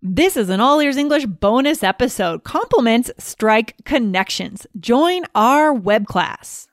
This is an All Ears English bonus episode. Compliments strike connections. Join our web class.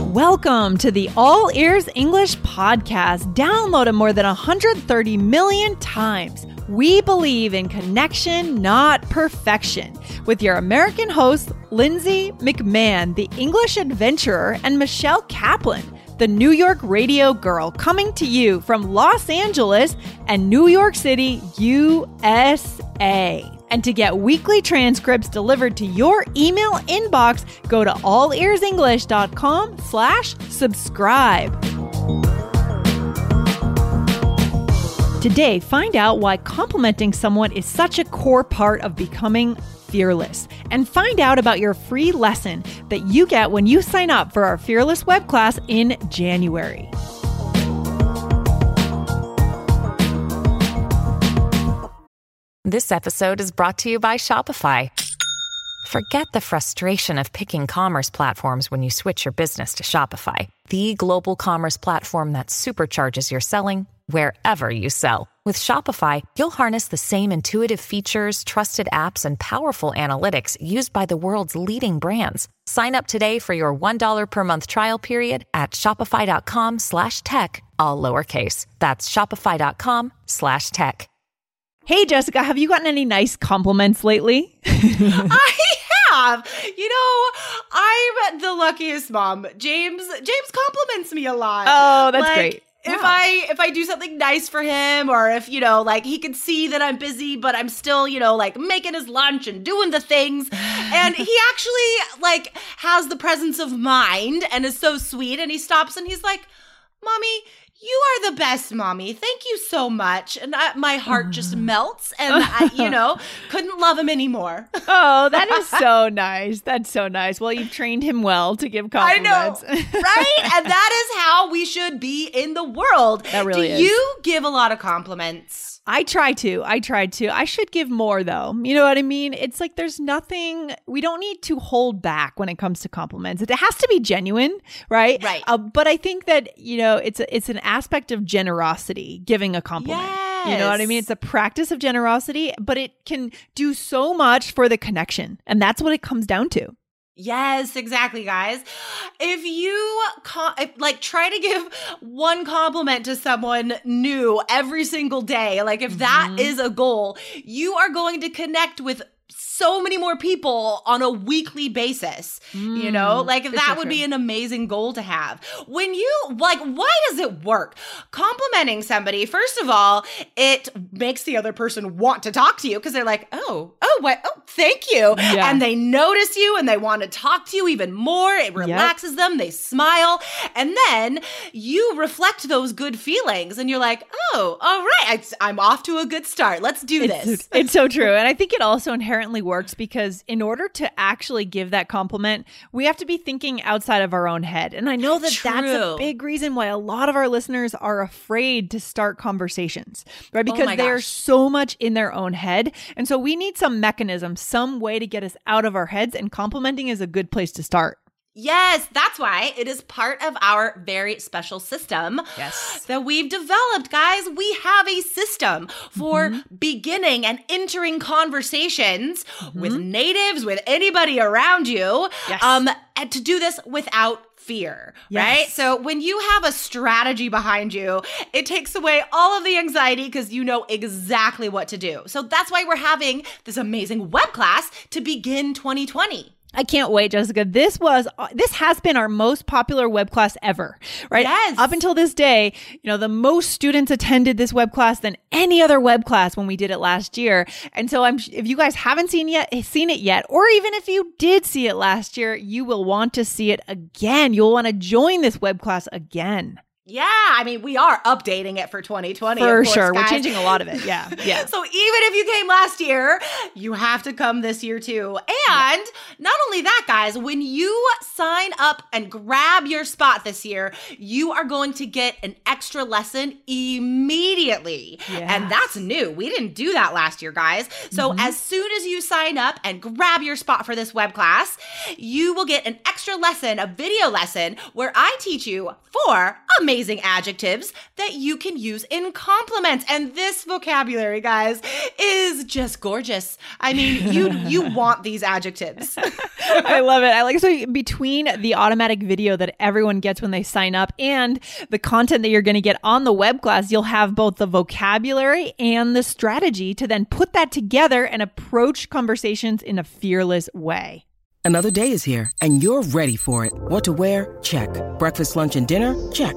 Welcome to the All Ears English podcast, downloaded more than 130 million times. We believe in connection, not perfection. With your American hosts, Lindsay McMahon, the English adventurer, and Michelle Kaplan the New York Radio Girl, coming to you from Los Angeles and New York City, USA. And to get weekly transcripts delivered to your email inbox, go to allearsenglish.com slash subscribe. Today, find out why complimenting someone is such a core part of becoming Fearless and find out about your free lesson that you get when you sign up for our Fearless web class in January. This episode is brought to you by Shopify. Forget the frustration of picking commerce platforms when you switch your business to Shopify, the global commerce platform that supercharges your selling wherever you sell. With Shopify, you'll harness the same intuitive features, trusted apps, and powerful analytics used by the world's leading brands. Sign up today for your $1 per month trial period at shopify.com slash tech, all lowercase. That's shopify.com slash tech. Hey, Jessica, have you gotten any nice compliments lately? I have. You know, I'm the luckiest mom. James James compliments me a lot. Oh, that's like, great if I if I do something nice for him or if you know like he can see that I'm busy but I'm still you know like making his lunch and doing the things. And he actually like has the presence of mind and is so sweet and he stops and he's like mommy you are the best mommy. Thank you so much. And I, my heart just mm. melts and I, you know, couldn't love him anymore. oh, that is so nice. That's so nice. Well, you've trained him well to give compliments. I know. right? And that is how we should be in the world. That really Do is. you give a lot of compliments? I try to. I try to. I should give more though. You know what I mean? It's like there's nothing we don't need to hold back when it comes to compliments. It has to be genuine, right? Right. Uh, but I think that you know it's a, it's an aspect of generosity giving a compliment. Yes. You know what I mean? It's a practice of generosity, but it can do so much for the connection, and that's what it comes down to. Yes, exactly, guys. If you like try to give one compliment to someone new every single day, like if that mm-hmm. is a goal, you are going to connect with so many more people on a weekly basis. Mm, you know, mm, like that would be an amazing goal to have. When you like, why does it work? Complimenting somebody, first of all, it makes the other person want to talk to you because they're like, oh, oh, what? Oh, thank you. Yeah. And they notice you and they want to talk to you even more. It relaxes yep. them. They smile. And then you reflect those good feelings and you're like, oh, all right, I, am off to a good start. Let's do it's, this. It's so true. And I think it also inherently works because in order to actually give that compliment, we have to be thinking outside of our own head. And I know that True. that's a big reason why a lot of our listeners are afraid to start conversations, right? Oh because oh they're so much in their own head. And so we need some mechanism, some way to get us out of our heads. And complimenting is a good place to start. Yes, that's why it is part of our very special system yes. that we've developed, guys. We have a system for mm-hmm. beginning and entering conversations mm-hmm. with natives, with anybody around you, yes. um, and to do this without fear, yes. right? So when you have a strategy behind you, it takes away all of the anxiety because you know exactly what to do. So that's why we're having this amazing web class to begin 2020. I can't wait, Jessica. This was uh, this has been our most popular web class ever, right? Yes. Up until this day, you know, the most students attended this web class than any other web class when we did it last year. And so I'm if you guys haven't seen yet seen it yet or even if you did see it last year, you will want to see it again. You'll want to join this web class again. Yeah, I mean, we are updating it for 2020. For course, sure. Guys. We're changing a lot of it. Yeah. Yeah. so even if you came last year, you have to come this year too. And not only that, guys, when you sign up and grab your spot this year, you are going to get an extra lesson immediately. Yes. And that's new. We didn't do that last year, guys. So mm-hmm. as soon as you sign up and grab your spot for this web class, you will get an extra lesson, a video lesson, where I teach you for amazing adjectives that you can use in compliments. And this vocabulary, guys, is just gorgeous. I mean, you you want these adjectives. I love it. I like so between the automatic video that everyone gets when they sign up and the content that you're going to get on the web class, you'll have both the vocabulary and the strategy to then put that together and approach conversations in a fearless way. Another day is here and you're ready for it. What to wear? Check. Breakfast, lunch, and dinner? Check.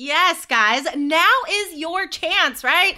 Yes, guys, now is your chance, right?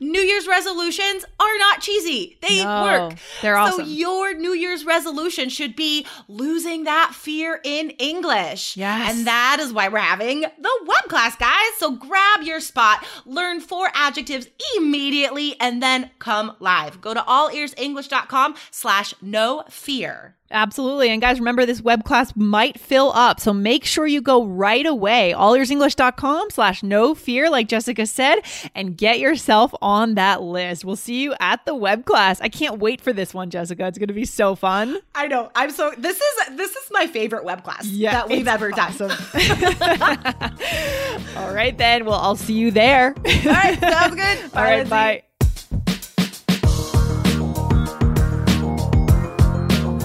New Year's resolutions are not cheesy. They No, work. they're awesome. So your New Year's resolution should be losing that fear in English. Yes. And that is why we're having the web class, guys. So grab your spot, learn four adjectives immediately, and then come live. Go to allearsenglish.com slash no fear. Absolutely. And guys, remember this web class might fill up. So make sure you go right away, allearsenglish.com slash no fear, like Jessica said, and get yourself on that list. We'll see you at the web class. I can't wait for this one, Jessica. It's going to be so fun. I know. I'm so this is this is my favorite web class Yeah, that we've ever done. All right, then. Well, I'll see you there. All right, sounds good. All right, Lindsay. bye.